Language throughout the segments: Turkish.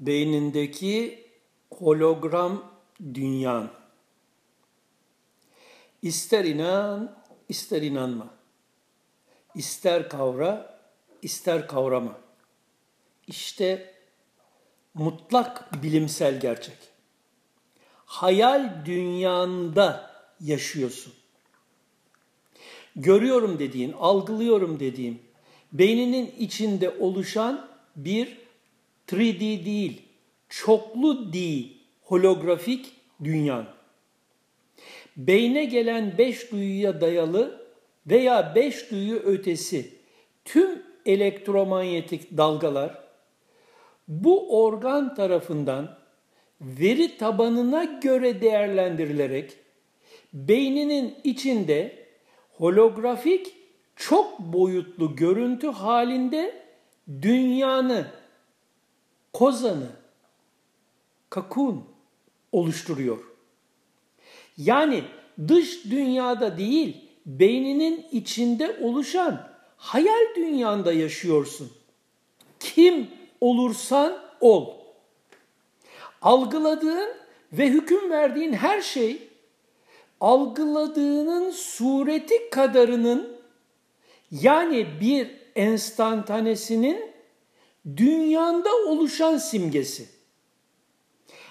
beynindeki hologram dünyan. İster inan, ister inanma. İster kavra, ister kavrama. İşte mutlak bilimsel gerçek. Hayal dünyanda yaşıyorsun. Görüyorum dediğin, algılıyorum dediğim, beyninin içinde oluşan bir 3D değil, çoklu değil, holografik dünyan. Beyne gelen beş duyuya dayalı veya beş duyu ötesi tüm elektromanyetik dalgalar bu organ tarafından veri tabanına göre değerlendirilerek beyninin içinde holografik çok boyutlu görüntü halinde dünyanı, kozanı, kakun oluşturuyor. Yani dış dünyada değil, beyninin içinde oluşan hayal dünyanda yaşıyorsun. Kim olursan ol. Algıladığın ve hüküm verdiğin her şey algıladığının sureti kadarının yani bir enstantanesinin dünyanda oluşan simgesi.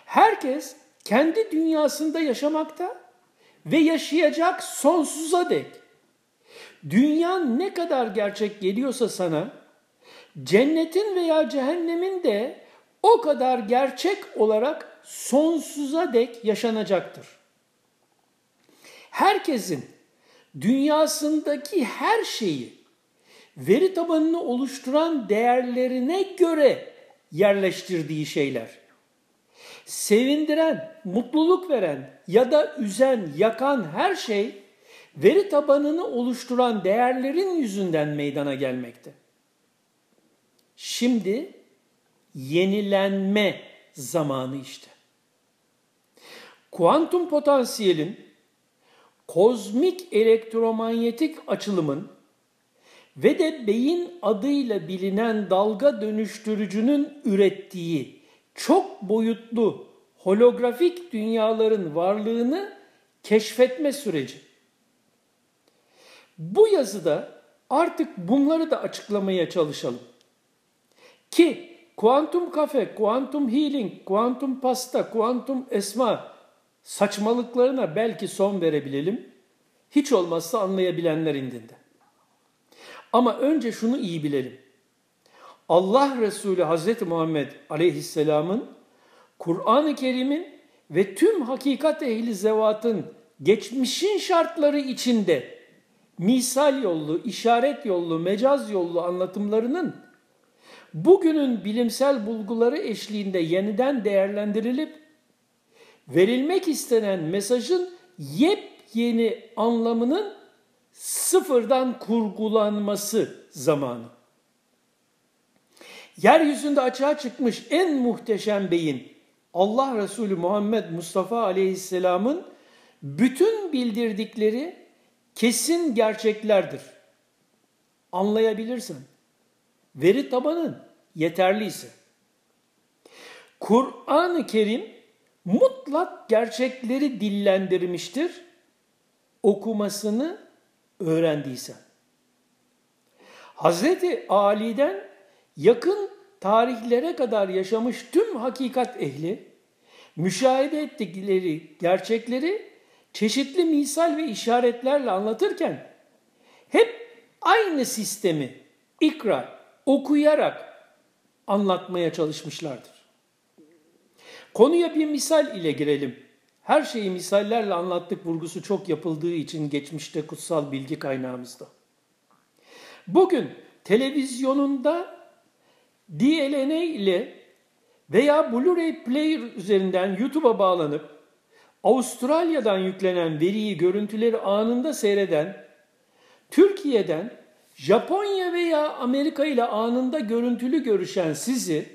Herkes kendi dünyasında yaşamakta ve yaşayacak sonsuza dek. Dünya ne kadar gerçek geliyorsa sana, cennetin veya cehennemin de o kadar gerçek olarak sonsuza dek yaşanacaktır. Herkesin dünyasındaki her şeyi veri tabanını oluşturan değerlerine göre yerleştirdiği şeyler. Sevindiren, mutluluk veren ya da üzen, yakan her şey veri tabanını oluşturan değerlerin yüzünden meydana gelmekte. Şimdi yenilenme zamanı işte. Kuantum potansiyelin kozmik elektromanyetik açılımın ve de beyin adıyla bilinen dalga dönüştürücünün ürettiği çok boyutlu holografik dünyaların varlığını keşfetme süreci. Bu yazıda artık bunları da açıklamaya çalışalım. Ki kuantum kafe, kuantum healing, kuantum pasta, kuantum esma saçmalıklarına belki son verebilelim. Hiç olmazsa anlayabilenler indinde. Ama önce şunu iyi bilelim. Allah Resulü Hazreti Muhammed Aleyhisselam'ın Kur'an-ı Kerim'in ve tüm hakikat ehli zevatın geçmişin şartları içinde misal yollu, işaret yollu, mecaz yollu anlatımlarının bugünün bilimsel bulguları eşliğinde yeniden değerlendirilip verilmek istenen mesajın yepyeni anlamının sıfırdan kurgulanması zamanı. Yeryüzünde açığa çıkmış en muhteşem beyin Allah Resulü Muhammed Mustafa Aleyhisselam'ın bütün bildirdikleri kesin gerçeklerdir. Anlayabilirsin. Veri tabanın yeterliyse. Kur'an-ı Kerim mutlak gerçekleri dillendirmiştir. Okumasını öğrendiysen. Hazreti Ali'den yakın tarihlere kadar yaşamış tüm hakikat ehli, müşahede ettikleri gerçekleri çeşitli misal ve işaretlerle anlatırken hep aynı sistemi ikra, okuyarak anlatmaya çalışmışlardır. Konuya bir misal ile girelim. Her şeyi misallerle anlattık vurgusu çok yapıldığı için geçmişte kutsal bilgi kaynağımızda. Bugün televizyonunda DLNA ile veya Blu-ray player üzerinden YouTube'a bağlanıp Avustralya'dan yüklenen veriyi, görüntüleri anında seyreden, Türkiye'den Japonya veya Amerika ile anında görüntülü görüşen sizi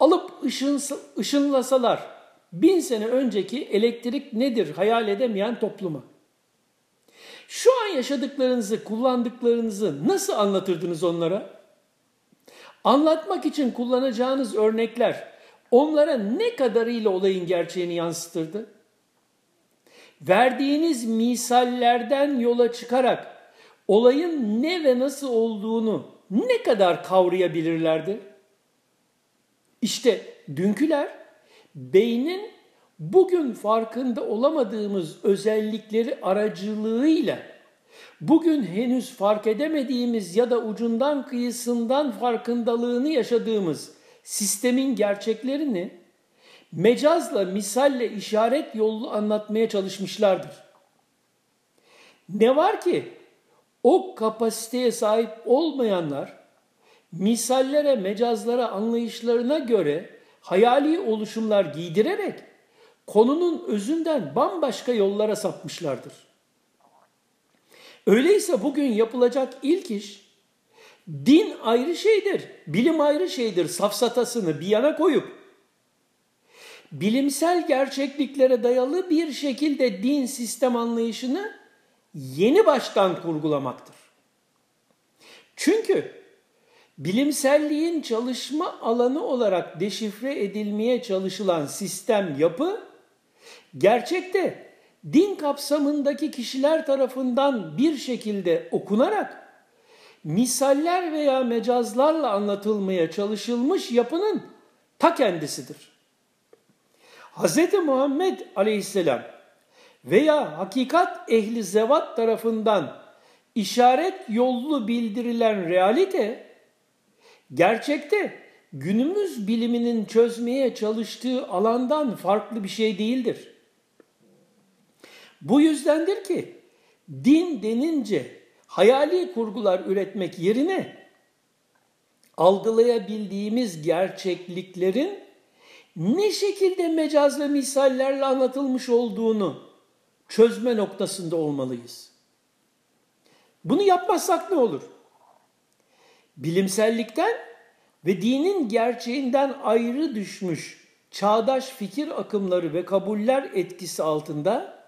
alıp ışın, ışınlasalar bin sene önceki elektrik nedir hayal edemeyen topluma. Şu an yaşadıklarınızı, kullandıklarınızı nasıl anlatırdınız onlara? Anlatmak için kullanacağınız örnekler onlara ne kadarıyla olayın gerçeğini yansıtırdı? Verdiğiniz misallerden yola çıkarak olayın ne ve nasıl olduğunu ne kadar kavrayabilirlerdi? İşte dünküler beynin bugün farkında olamadığımız özellikleri aracılığıyla bugün henüz fark edemediğimiz ya da ucundan kıyısından farkındalığını yaşadığımız sistemin gerçeklerini mecazla, misalle, işaret yolu anlatmaya çalışmışlardır. Ne var ki o kapasiteye sahip olmayanlar misallere, mecazlara, anlayışlarına göre hayali oluşumlar giydirerek konunun özünden bambaşka yollara sapmışlardır. Öyleyse bugün yapılacak ilk iş din ayrı şeydir, bilim ayrı şeydir safsatasını bir yana koyup bilimsel gerçekliklere dayalı bir şekilde din sistem anlayışını yeni baştan kurgulamaktır. Çünkü bilimselliğin çalışma alanı olarak deşifre edilmeye çalışılan sistem yapı gerçekte din kapsamındaki kişiler tarafından bir şekilde okunarak misaller veya mecazlarla anlatılmaya çalışılmış yapının ta kendisidir. Hz. Muhammed aleyhisselam veya hakikat ehli zevat tarafından işaret yollu bildirilen realite gerçekte günümüz biliminin çözmeye çalıştığı alandan farklı bir şey değildir. Bu yüzdendir ki din denince hayali kurgular üretmek yerine algılayabildiğimiz gerçekliklerin ne şekilde mecaz ve misallerle anlatılmış olduğunu çözme noktasında olmalıyız. Bunu yapmazsak ne olur? Bilimsellikten ve dinin gerçeğinden ayrı düşmüş çağdaş fikir akımları ve kabuller etkisi altında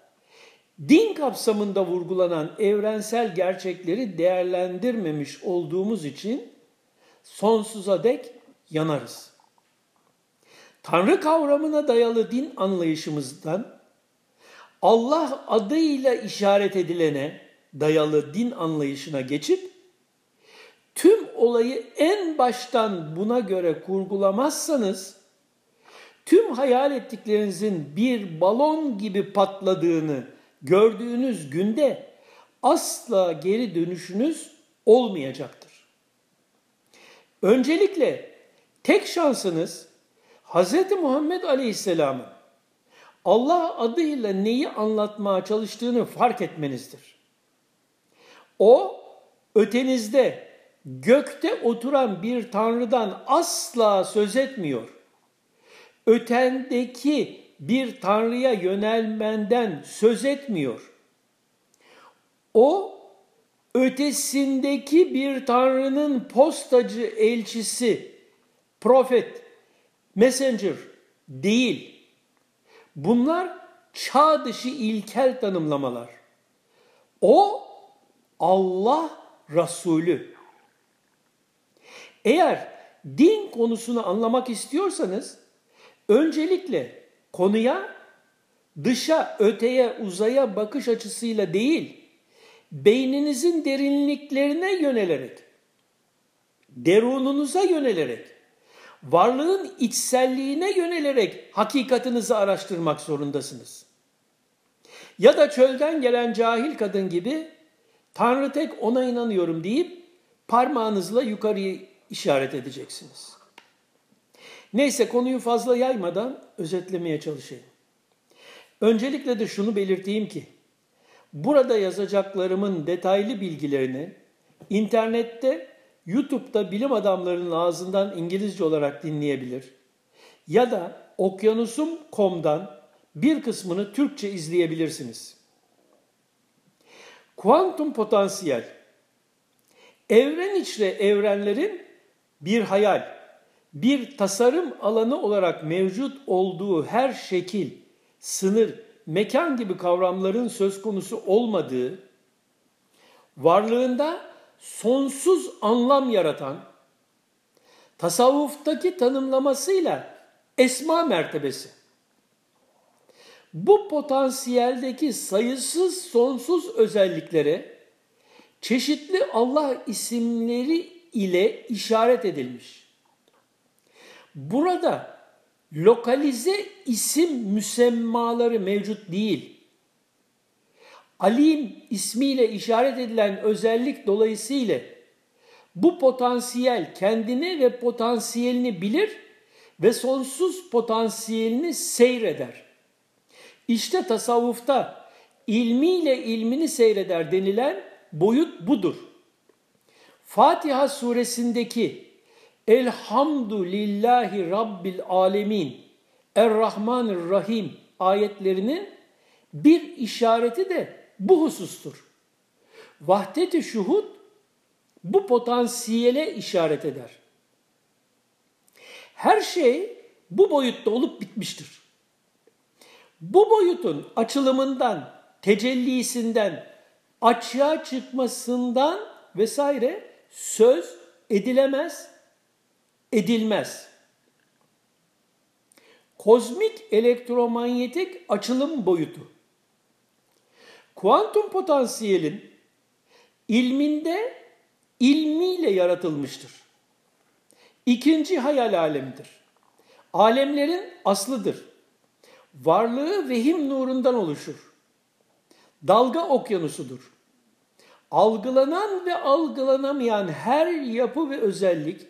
din kapsamında vurgulanan evrensel gerçekleri değerlendirmemiş olduğumuz için sonsuza dek yanarız. Tanrı kavramına dayalı din anlayışımızdan Allah adıyla işaret edilene dayalı din anlayışına geçip tüm olayı en baştan buna göre kurgulamazsanız tüm hayal ettiklerinizin bir balon gibi patladığını gördüğünüz günde asla geri dönüşünüz olmayacaktır. Öncelikle tek şansınız Hz. Muhammed Aleyhisselam'ın Allah adıyla neyi anlatmaya çalıştığını fark etmenizdir. O ötenizde gökte oturan bir tanrıdan asla söz etmiyor. Ötendeki bir tanrıya yönelmenden söz etmiyor. O ötesindeki bir tanrının postacı elçisi, profet, messenger değil. Bunlar çağ dışı ilkel tanımlamalar. O Allah Resulü. Eğer din konusunu anlamak istiyorsanız öncelikle konuya dışa, öteye, uzaya bakış açısıyla değil, beyninizin derinliklerine yönelerek, derununuza yönelerek, varlığın içselliğine yönelerek hakikatinizi araştırmak zorundasınız. Ya da çölden gelen cahil kadın gibi Tanrı tek ona inanıyorum deyip parmağınızla yukarıyı işaret edeceksiniz. Neyse konuyu fazla yaymadan özetlemeye çalışayım. Öncelikle de şunu belirteyim ki, burada yazacaklarımın detaylı bilgilerini internette, YouTube'da bilim adamlarının ağzından İngilizce olarak dinleyebilir ya da okyanusum.com'dan bir kısmını Türkçe izleyebilirsiniz. Kuantum potansiyel, evren içre evrenlerin bir hayal, bir tasarım alanı olarak mevcut olduğu her şekil, sınır, mekan gibi kavramların söz konusu olmadığı, varlığında sonsuz anlam yaratan, tasavvuftaki tanımlamasıyla esma mertebesi. Bu potansiyeldeki sayısız sonsuz özelliklere çeşitli Allah isimleri ile işaret edilmiş. Burada lokalize isim müsemmaları mevcut değil. Alim ismiyle işaret edilen özellik dolayısıyla bu potansiyel kendini ve potansiyelini bilir ve sonsuz potansiyelini seyreder. İşte tasavvufta ilmiyle ilmini seyreder denilen boyut budur. Fatiha suresindeki Elhamdülillahi Rabbil Alemin Errahmanirrahim ayetlerinin bir işareti de bu husustur. Vahdet-i şuhud bu potansiyele işaret eder. Her şey bu boyutta olup bitmiştir. Bu boyutun açılımından, tecellisinden, açığa çıkmasından vesaire söz edilemez, edilmez. Kozmik elektromanyetik açılım boyutu. Kuantum potansiyelin ilminde ilmiyle yaratılmıştır. İkinci hayal alemidir. Alemlerin aslıdır. Varlığı vehim nurundan oluşur. Dalga okyanusudur. Algılanan ve algılanamayan her yapı ve özellik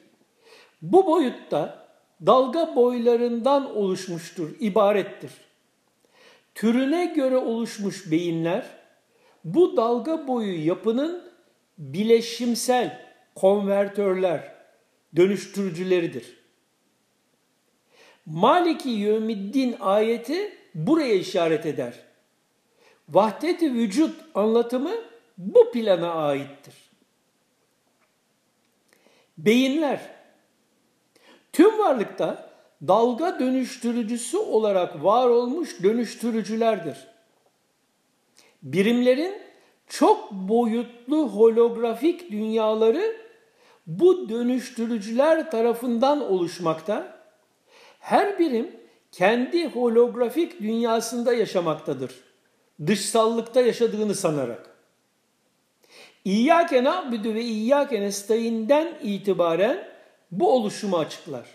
bu boyutta dalga boylarından oluşmuştur, ibarettir. Türüne göre oluşmuş beyinler bu dalga boyu yapının bileşimsel konvertörler, dönüştürücüleridir. Maliki Yevmiddin ayeti buraya işaret eder. Vahdet-i vücut anlatımı bu plana aittir. Beyinler tüm varlıkta dalga dönüştürücüsü olarak var olmuş dönüştürücülerdir. Birimlerin çok boyutlu holografik dünyaları bu dönüştürücüler tarafından oluşmakta. Her birim kendi holografik dünyasında yaşamaktadır. Dışsallıkta yaşadığını sanarak. İyyâke na'budu ve iyyâke nestaîn'den itibaren bu oluşumu açıklar.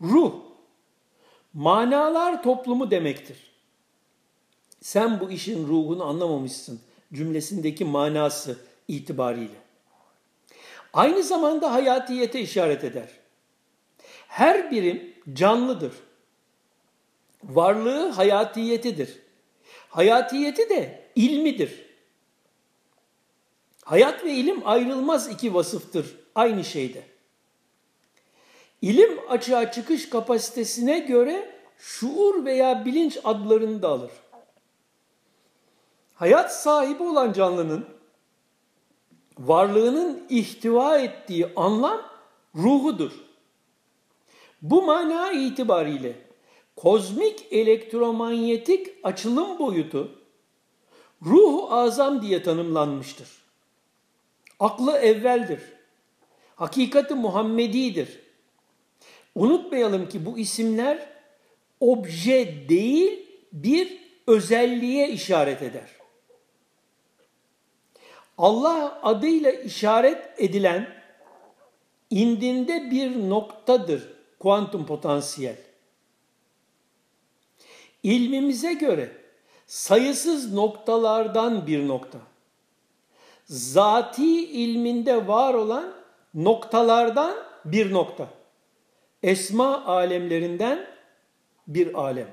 Ruh, manalar toplumu demektir. Sen bu işin ruhunu anlamamışsın cümlesindeki manası itibariyle. Aynı zamanda hayatiyete işaret eder. Her birim canlıdır. Varlığı hayatiyetidir. Hayatiyeti de ilmidir. Hayat ve ilim ayrılmaz iki vasıftır aynı şeyde. İlim açığa çıkış kapasitesine göre şuur veya bilinç adlarını da alır. Hayat sahibi olan canlının varlığının ihtiva ettiği anlam ruhudur. Bu mana itibariyle kozmik elektromanyetik açılım boyutu ruhu azam diye tanımlanmıştır. Aklı evveldir. Hakikati Muhammedidir. Unutmayalım ki bu isimler obje değil bir özelliğe işaret eder. Allah adıyla işaret edilen indinde bir noktadır kuantum potansiyel. İlmimize göre sayısız noktalardan bir nokta. Zati ilminde var olan noktalardan bir nokta. Esma alemlerinden bir alem.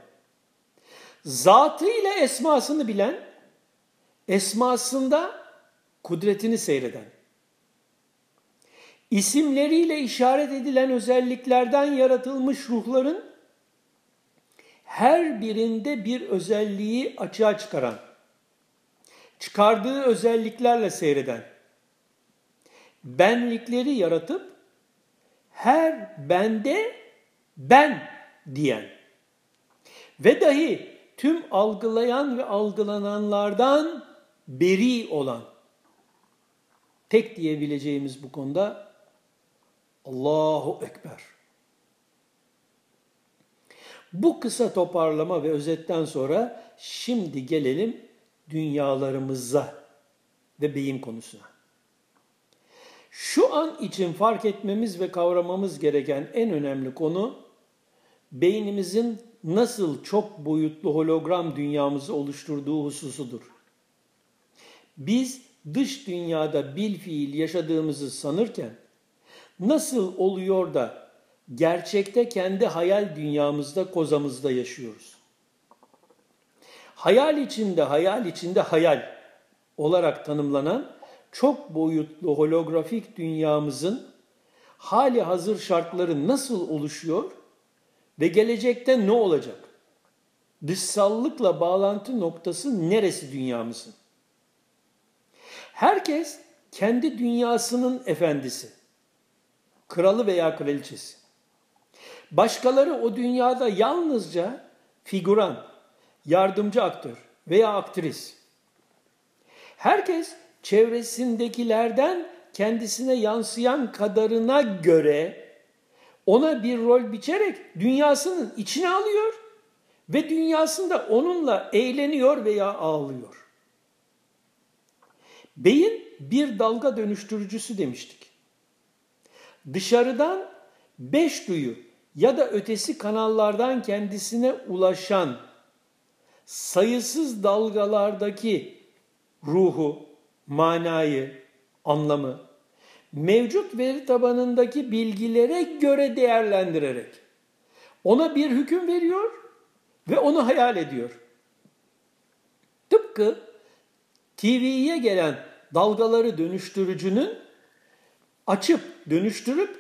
Zatı ile esmasını bilen, esmasında kudretini seyreden. İsimleriyle işaret edilen özelliklerden yaratılmış ruhların her birinde bir özelliği açığa çıkaran, çıkardığı özelliklerle seyreden, benlikleri yaratıp her bende ben diyen ve dahi tüm algılayan ve algılananlardan beri olan tek diyebileceğimiz bu konuda Allahu Ekber. Bu kısa toparlama ve özetten sonra şimdi gelelim dünyalarımıza ve beyin konusuna. Şu an için fark etmemiz ve kavramamız gereken en önemli konu beynimizin nasıl çok boyutlu hologram dünyamızı oluşturduğu hususudur. Biz dış dünyada bil fiil yaşadığımızı sanırken nasıl oluyor da gerçekte kendi hayal dünyamızda kozamızda yaşıyoruz? Hayal içinde hayal içinde hayal olarak tanımlanan çok boyutlu holografik dünyamızın hali hazır şartları nasıl oluşuyor ve gelecekte ne olacak? Dışsallıkla bağlantı noktası neresi dünyamızın? Herkes kendi dünyasının efendisi, kralı veya kraliçesi. Başkaları o dünyada yalnızca figüran, yardımcı aktör veya aktris. Herkes çevresindekilerden kendisine yansıyan kadarına göre ona bir rol biçerek dünyasının içine alıyor ve dünyasında onunla eğleniyor veya ağlıyor. Beyin bir dalga dönüştürücüsü demiştik. Dışarıdan beş duyu ya da ötesi kanallardan kendisine ulaşan sayısız dalgalardaki ruhu, manayı, anlamı mevcut veri tabanındaki bilgilere göre değerlendirerek ona bir hüküm veriyor ve onu hayal ediyor. Tıpkı TV'ye gelen dalgaları dönüştürücünün açıp dönüştürüp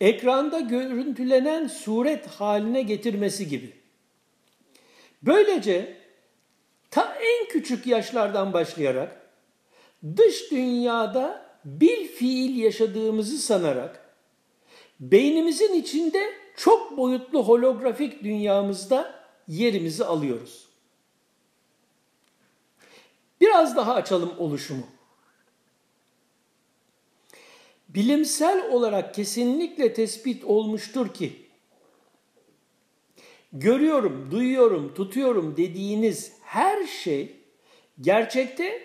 ekranda görüntülenen suret haline getirmesi gibi. Böylece ta en küçük yaşlardan başlayarak dış dünyada bil fiil yaşadığımızı sanarak beynimizin içinde çok boyutlu holografik dünyamızda yerimizi alıyoruz. Biraz daha açalım oluşumu. Bilimsel olarak kesinlikle tespit olmuştur ki görüyorum, duyuyorum, tutuyorum dediğiniz her şey gerçekte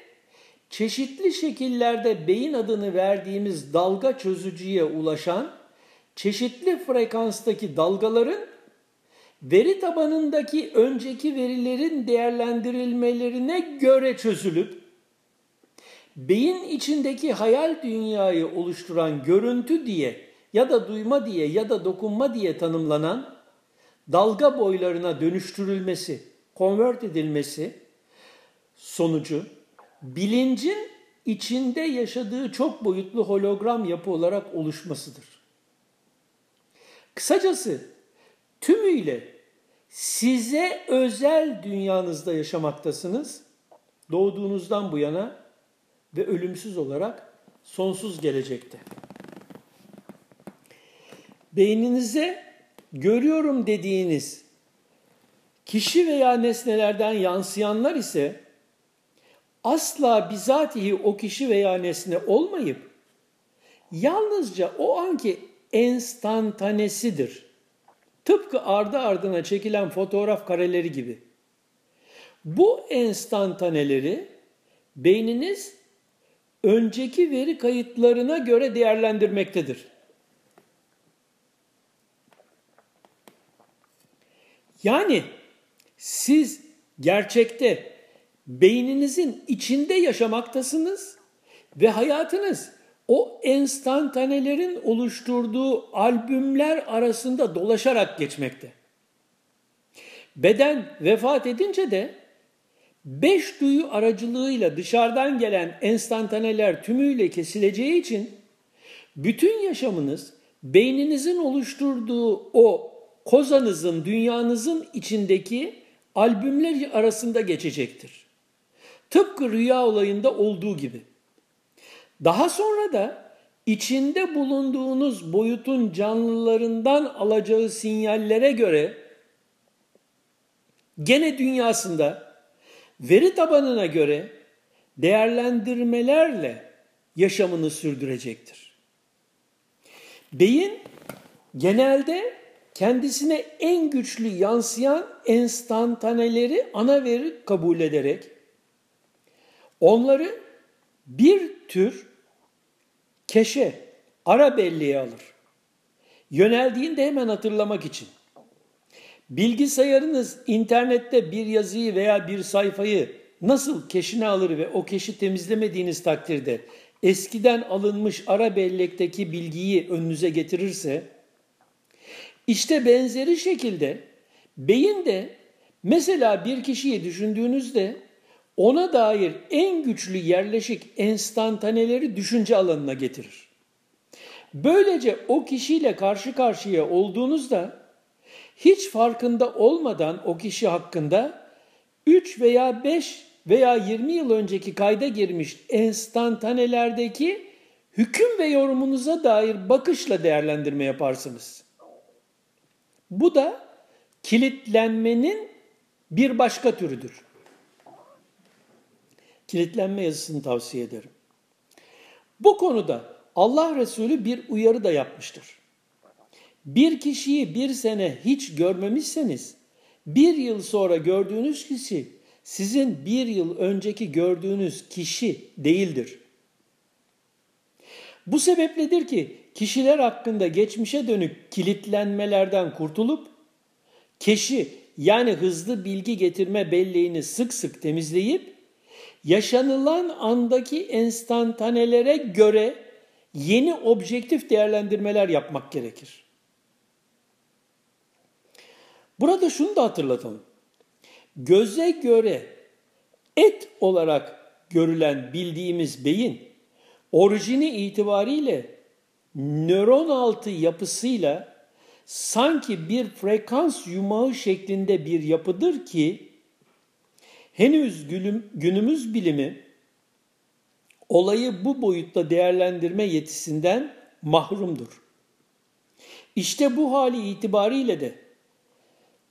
çeşitli şekillerde beyin adını verdiğimiz dalga çözücüye ulaşan çeşitli frekanstaki dalgaların veri tabanındaki önceki verilerin değerlendirilmelerine göre çözülüp beyin içindeki hayal dünyayı oluşturan görüntü diye ya da duyma diye ya da dokunma diye tanımlanan dalga boylarına dönüştürülmesi, konvert edilmesi sonucu bilincin içinde yaşadığı çok boyutlu hologram yapı olarak oluşmasıdır. Kısacası tümüyle size özel dünyanızda yaşamaktasınız. Doğduğunuzdan bu yana ve ölümsüz olarak sonsuz gelecekte. Beyninize görüyorum dediğiniz kişi veya nesnelerden yansıyanlar ise asla bizatihi o kişi veya nesne olmayıp yalnızca o anki enstantanesidir. Tıpkı ardı ardına çekilen fotoğraf kareleri gibi. Bu enstantaneleri beyniniz önceki veri kayıtlarına göre değerlendirmektedir. Yani siz gerçekte beyninizin içinde yaşamaktasınız ve hayatınız o enstantanelerin oluşturduğu albümler arasında dolaşarak geçmekte. Beden vefat edince de beş duyu aracılığıyla dışarıdan gelen enstantaneler tümüyle kesileceği için bütün yaşamınız beyninizin oluşturduğu o kozanızın, dünyanızın içindeki albümler arasında geçecektir. Tıpkı rüya olayında olduğu gibi. Daha sonra da içinde bulunduğunuz boyutun canlılarından alacağı sinyallere göre gene dünyasında veri tabanına göre değerlendirmelerle yaşamını sürdürecektir. Beyin genelde kendisine en güçlü yansıyan enstantaneleri ana veri kabul ederek onları bir tür keşe, ara belleğe alır. Yöneldiğinde hemen hatırlamak için. Bilgisayarınız internette bir yazıyı veya bir sayfayı nasıl keşine alır ve o keşi temizlemediğiniz takdirde eskiden alınmış ara bellekteki bilgiyi önünüze getirirse işte benzeri şekilde beyin de mesela bir kişiyi düşündüğünüzde ona dair en güçlü yerleşik enstantaneleri düşünce alanına getirir. Böylece o kişiyle karşı karşıya olduğunuzda hiç farkında olmadan o kişi hakkında 3 veya 5 veya 20 yıl önceki kayda girmiş enstantanelerdeki hüküm ve yorumunuza dair bakışla değerlendirme yaparsınız. Bu da kilitlenmenin bir başka türüdür. Kilitlenme yazısını tavsiye ederim. Bu konuda Allah Resulü bir uyarı da yapmıştır. Bir kişiyi bir sene hiç görmemişseniz, bir yıl sonra gördüğünüz kişi sizin bir yıl önceki gördüğünüz kişi değildir. Bu sebepledir ki kişiler hakkında geçmişe dönük kilitlenmelerden kurtulup keşi yani hızlı bilgi getirme belleğini sık sık temizleyip yaşanılan andaki enstantanelere göre yeni objektif değerlendirmeler yapmak gerekir. Burada şunu da hatırlatalım. Göze göre et olarak görülen bildiğimiz beyin orijini itibariyle nöron altı yapısıyla sanki bir frekans yumağı şeklinde bir yapıdır ki henüz günümüz bilimi olayı bu boyutta değerlendirme yetisinden mahrumdur. İşte bu hali itibariyle de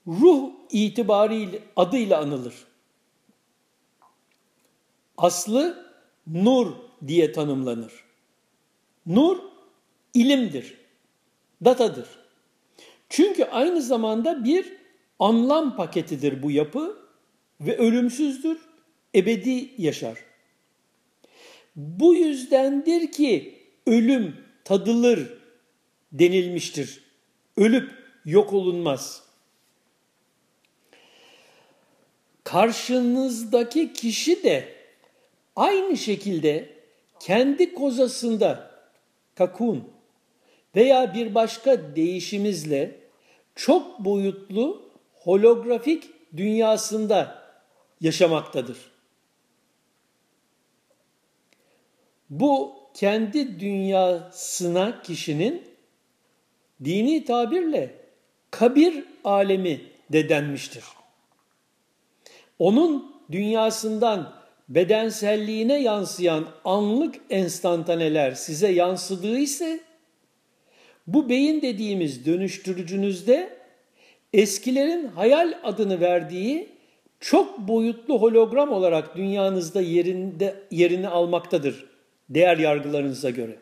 ruh itibariyle adıyla anılır. Aslı nur diye tanımlanır. Nur ilimdir, datadır. Çünkü aynı zamanda bir anlam paketidir bu yapı ve ölümsüzdür, ebedi yaşar. Bu yüzdendir ki ölüm tadılır denilmiştir. Ölüp yok olunmaz. Karşınızdaki kişi de aynı şekilde kendi kozasında kakun veya bir başka değişimizle çok boyutlu holografik dünyasında yaşamaktadır. Bu kendi dünyasına kişinin dini tabirle kabir alemi de denmiştir. Onun dünyasından bedenselliğine yansıyan anlık enstantaneler size yansıdığı ise bu beyin dediğimiz dönüştürücünüzde eskilerin hayal adını verdiği çok boyutlu hologram olarak dünyanızda yerinde yerini almaktadır değer yargılarınıza göre.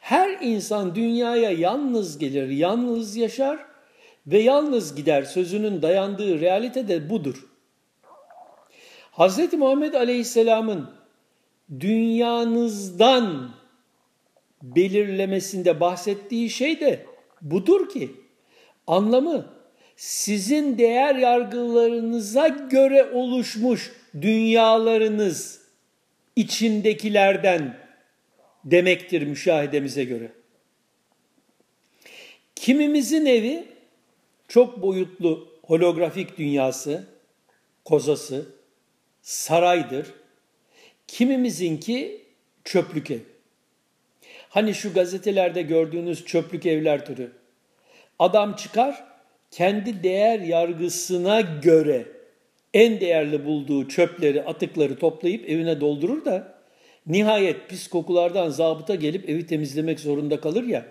Her insan dünyaya yalnız gelir, yalnız yaşar ve yalnız gider sözünün dayandığı realite de budur. Hz. Muhammed Aleyhisselam'ın dünyanızdan belirlemesinde bahsettiği şey de budur ki anlamı sizin değer yargılarınıza göre oluşmuş dünyalarınız içindekilerden demektir müşahedemize göre. Kimimizin evi çok boyutlu holografik dünyası, kozası, saraydır. Kimimizinki çöplük ev. Hani şu gazetelerde gördüğünüz çöplük evler türü. Adam çıkar, kendi değer yargısına göre en değerli bulduğu çöpleri, atıkları toplayıp evine doldurur da nihayet pis kokulardan zabıta gelip evi temizlemek zorunda kalır ya.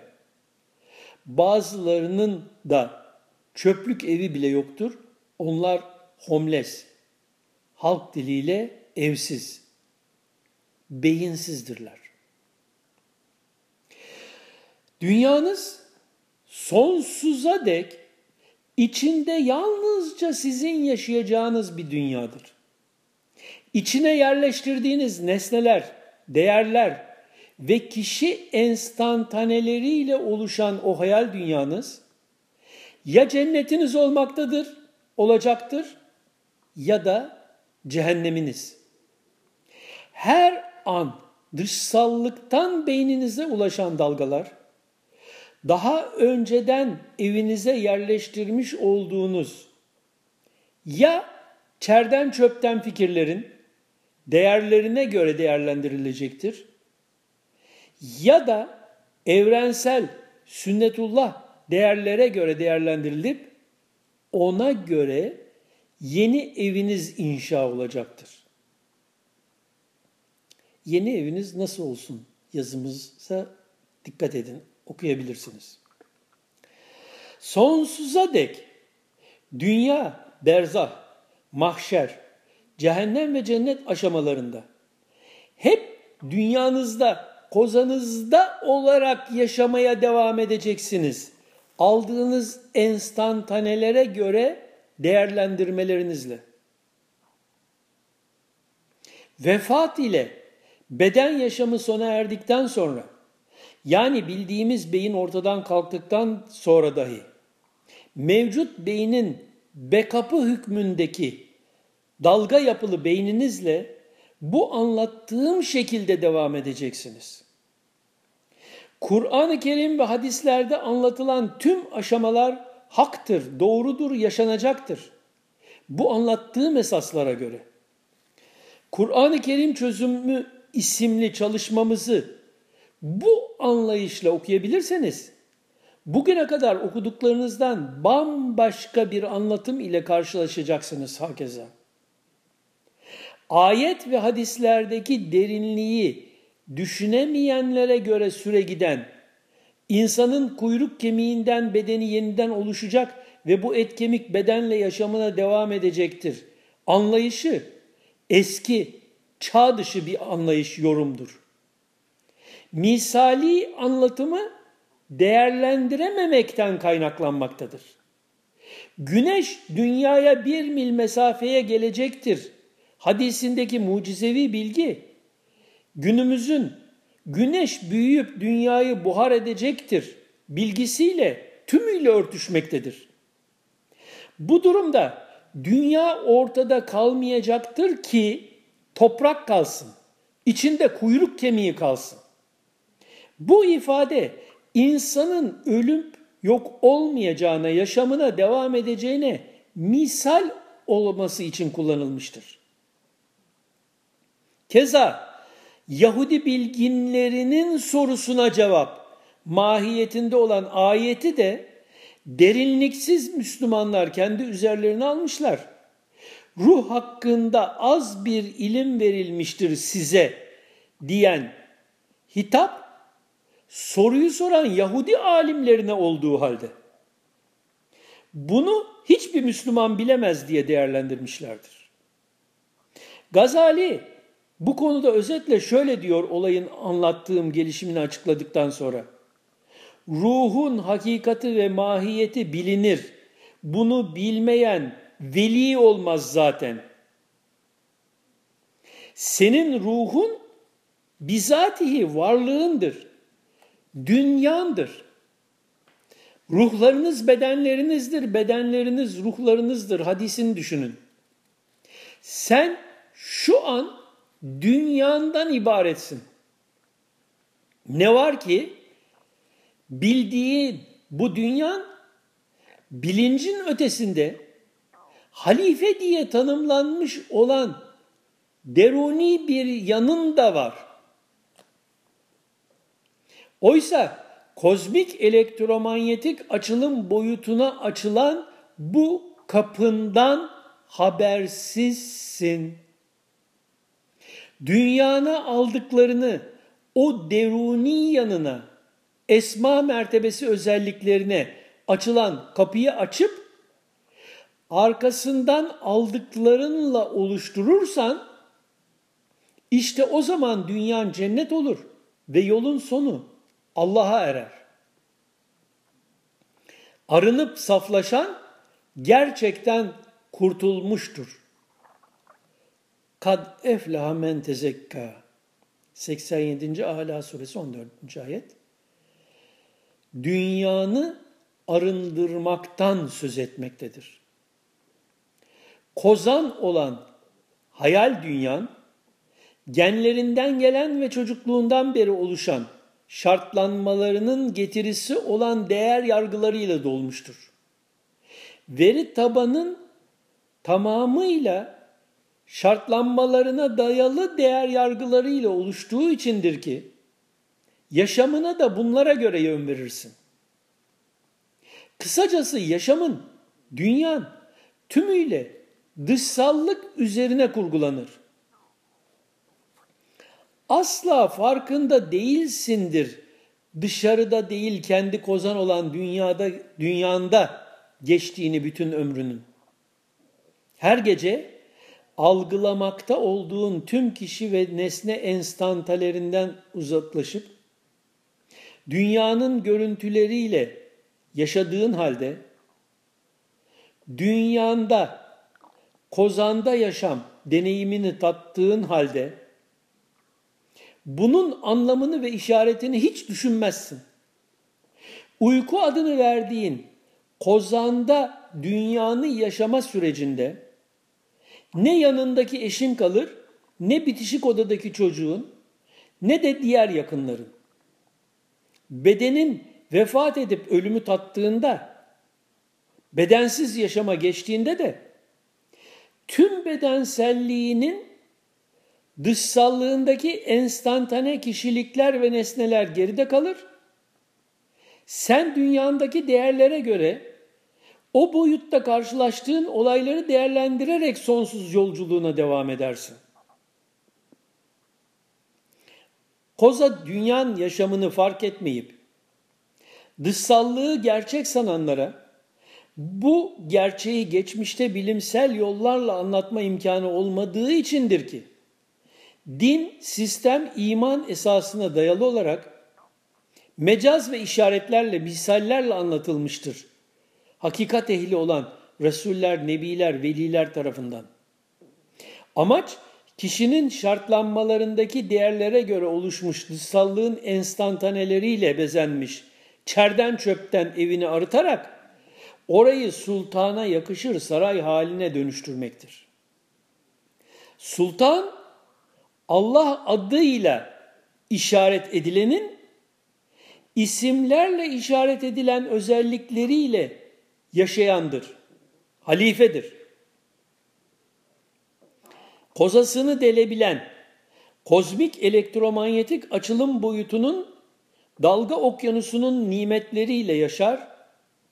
Bazılarının da çöplük evi bile yoktur. Onlar homeless. Halk diliyle evsiz. Beyinsizdirler. Dünyanız sonsuza dek içinde yalnızca sizin yaşayacağınız bir dünyadır. İçine yerleştirdiğiniz nesneler, değerler ve kişi enstantaneleriyle oluşan o hayal dünyanız ya cennetiniz olmaktadır, olacaktır ya da cehenneminiz. Her an dışsallıktan beyninize ulaşan dalgalar, daha önceden evinize yerleştirmiş olduğunuz ya çerden çöpten fikirlerin değerlerine göre değerlendirilecektir ya da evrensel sünnetullah değerlere göre değerlendirilip ona göre yeni eviniz inşa olacaktır. Yeni eviniz nasıl olsun yazımıza dikkat edin, okuyabilirsiniz. Sonsuza dek dünya, berzah, mahşer, cehennem ve cennet aşamalarında hep dünyanızda, kozanızda olarak yaşamaya devam edeceksiniz. Aldığınız enstantanelere göre değerlendirmelerinizle. Vefat ile beden yaşamı sona erdikten sonra yani bildiğimiz beyin ortadan kalktıktan sonra dahi mevcut beynin backup'ı hükmündeki dalga yapılı beyninizle bu anlattığım şekilde devam edeceksiniz. Kur'an-ı Kerim ve hadislerde anlatılan tüm aşamalar haktır, doğrudur, yaşanacaktır. Bu anlattığım esaslara göre. Kur'an-ı Kerim çözümü isimli çalışmamızı bu anlayışla okuyabilirseniz, bugüne kadar okuduklarınızdan bambaşka bir anlatım ile karşılaşacaksınız hakeza. Ayet ve hadislerdeki derinliği düşünemeyenlere göre süre giden, insanın kuyruk kemiğinden bedeni yeniden oluşacak ve bu et kemik bedenle yaşamına devam edecektir. Anlayışı eski, çağ dışı bir anlayış yorumdur. Misali anlatımı değerlendirememekten kaynaklanmaktadır. Güneş dünyaya bir mil mesafeye gelecektir. Hadisindeki mucizevi bilgi günümüzün güneş büyüyüp dünyayı buhar edecektir bilgisiyle tümüyle örtüşmektedir. Bu durumda dünya ortada kalmayacaktır ki toprak kalsın, içinde kuyruk kemiği kalsın. Bu ifade insanın ölüm yok olmayacağına, yaşamına devam edeceğine misal olması için kullanılmıştır. Keza Yahudi bilginlerinin sorusuna cevap mahiyetinde olan ayeti de derinliksiz Müslümanlar kendi üzerlerine almışlar. Ruh hakkında az bir ilim verilmiştir size diyen hitap soruyu soran Yahudi alimlerine olduğu halde bunu hiçbir Müslüman bilemez diye değerlendirmişlerdir. Gazali bu konuda özetle şöyle diyor olayın anlattığım gelişimini açıkladıktan sonra. Ruhun hakikati ve mahiyeti bilinir. Bunu bilmeyen veli olmaz zaten. Senin ruhun bizatihi varlığındır. Dünyandır. Ruhlarınız bedenlerinizdir, bedenleriniz ruhlarınızdır. Hadisini düşünün. Sen şu an dünyandan ibaretsin. Ne var ki bildiğin bu dünyan bilincin ötesinde halife diye tanımlanmış olan deruni bir yanın da var. Oysa kozmik elektromanyetik açılım boyutuna açılan bu kapından habersizsin. Dünyana aldıklarını o deruni yanına, esma mertebesi özelliklerine açılan kapıyı açıp arkasından aldıklarınla oluşturursan işte o zaman dünyan cennet olur ve yolun sonu Allah'a erer. Arınıp saflaşan gerçekten kurtulmuştur. Kad eflaha men tezekka. 87. Ala suresi 14. ayet. Dünyanı arındırmaktan söz etmektedir. Kozan olan hayal dünyan, genlerinden gelen ve çocukluğundan beri oluşan şartlanmalarının getirisi olan değer yargılarıyla dolmuştur. Veri tabanın tamamıyla şartlanmalarına dayalı değer yargılarıyla oluştuğu içindir ki yaşamına da bunlara göre yön verirsin. Kısacası yaşamın, dünyan tümüyle dışsallık üzerine kurgulanır. Asla farkında değilsindir. Dışarıda değil kendi kozan olan dünyada dünyanda geçtiğini bütün ömrünün. Her gece algılamakta olduğun tüm kişi ve nesne enstantalerinden uzaklaşıp dünyanın görüntüleriyle yaşadığın halde dünyanda kozanda yaşam deneyimini tattığın halde bunun anlamını ve işaretini hiç düşünmezsin. Uyku adını verdiğin kozanda dünyanı yaşama sürecinde ne yanındaki eşin kalır, ne bitişik odadaki çocuğun, ne de diğer yakınların. Bedenin vefat edip ölümü tattığında, bedensiz yaşama geçtiğinde de tüm bedenselliğinin dışsallığındaki enstantane kişilikler ve nesneler geride kalır. Sen dünyandaki değerlere göre o boyutta karşılaştığın olayları değerlendirerek sonsuz yolculuğuna devam edersin. Koza dünyanın yaşamını fark etmeyip dışsallığı gerçek sananlara bu gerçeği geçmişte bilimsel yollarla anlatma imkanı olmadığı içindir ki din, sistem, iman esasına dayalı olarak mecaz ve işaretlerle, misallerle anlatılmıştır. Hakikat ehli olan Resuller, Nebiler, Veliler tarafından. Amaç kişinin şartlanmalarındaki değerlere göre oluşmuş dışsallığın enstantaneleriyle bezenmiş çerden çöpten evini arıtarak orayı sultana yakışır saray haline dönüştürmektir. Sultan Allah adıyla işaret edilenin isimlerle işaret edilen özellikleriyle yaşayandır. Halifedir. Kozasını delebilen kozmik elektromanyetik açılım boyutunun dalga okyanusunun nimetleriyle yaşar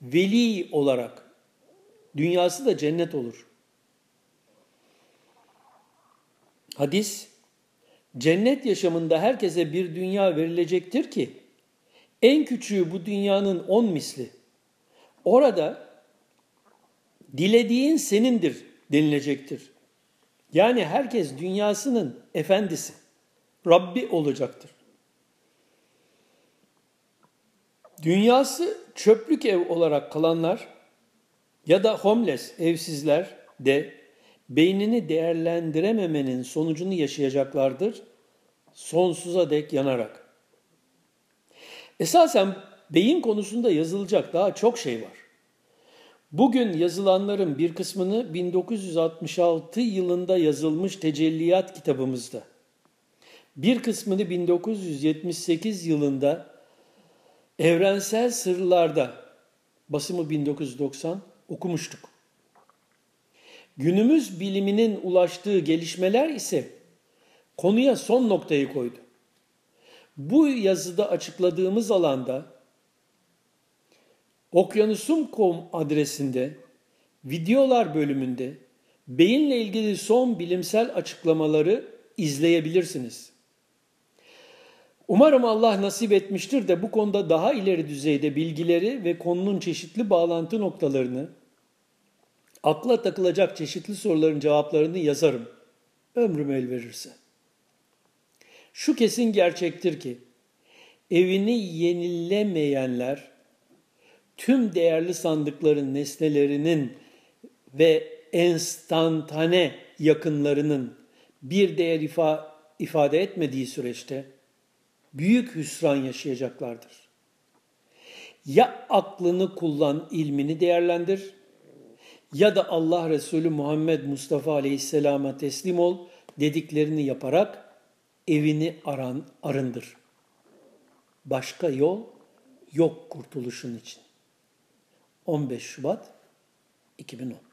veli olarak. Dünyası da cennet olur. Hadis, cennet yaşamında herkese bir dünya verilecektir ki, en küçüğü bu dünyanın on misli. Orada dilediğin senindir denilecektir. Yani herkes dünyasının efendisi, Rabbi olacaktır. Dünyası çöplük ev olarak kalanlar ya da homeless evsizler de beynini değerlendirememenin sonucunu yaşayacaklardır sonsuza dek yanarak. Esasen beyin konusunda yazılacak daha çok şey var. Bugün yazılanların bir kısmını 1966 yılında yazılmış Tecelliyat kitabımızda, bir kısmını 1978 yılında Evrensel Sırlarda basımı 1990 okumuştuk. Günümüz biliminin ulaştığı gelişmeler ise konuya son noktayı koydu. Bu yazıda açıkladığımız alanda okyanusum.com adresinde videolar bölümünde beyinle ilgili son bilimsel açıklamaları izleyebilirsiniz. Umarım Allah nasip etmiştir de bu konuda daha ileri düzeyde bilgileri ve konunun çeşitli bağlantı noktalarını, akla takılacak çeşitli soruların cevaplarını yazarım. Ömrüm el verirse. Şu kesin gerçektir ki, evini yenilemeyenler, tüm değerli sandıkların nesnelerinin ve enstantane yakınlarının bir değer ifa, ifade etmediği süreçte büyük hüsran yaşayacaklardır. Ya aklını kullan, ilmini değerlendir ya da Allah Resulü Muhammed Mustafa Aleyhisselam'a teslim ol dediklerini yaparak evini aran, arındır. Başka yol yok kurtuluşun için. 15 Şubat 2010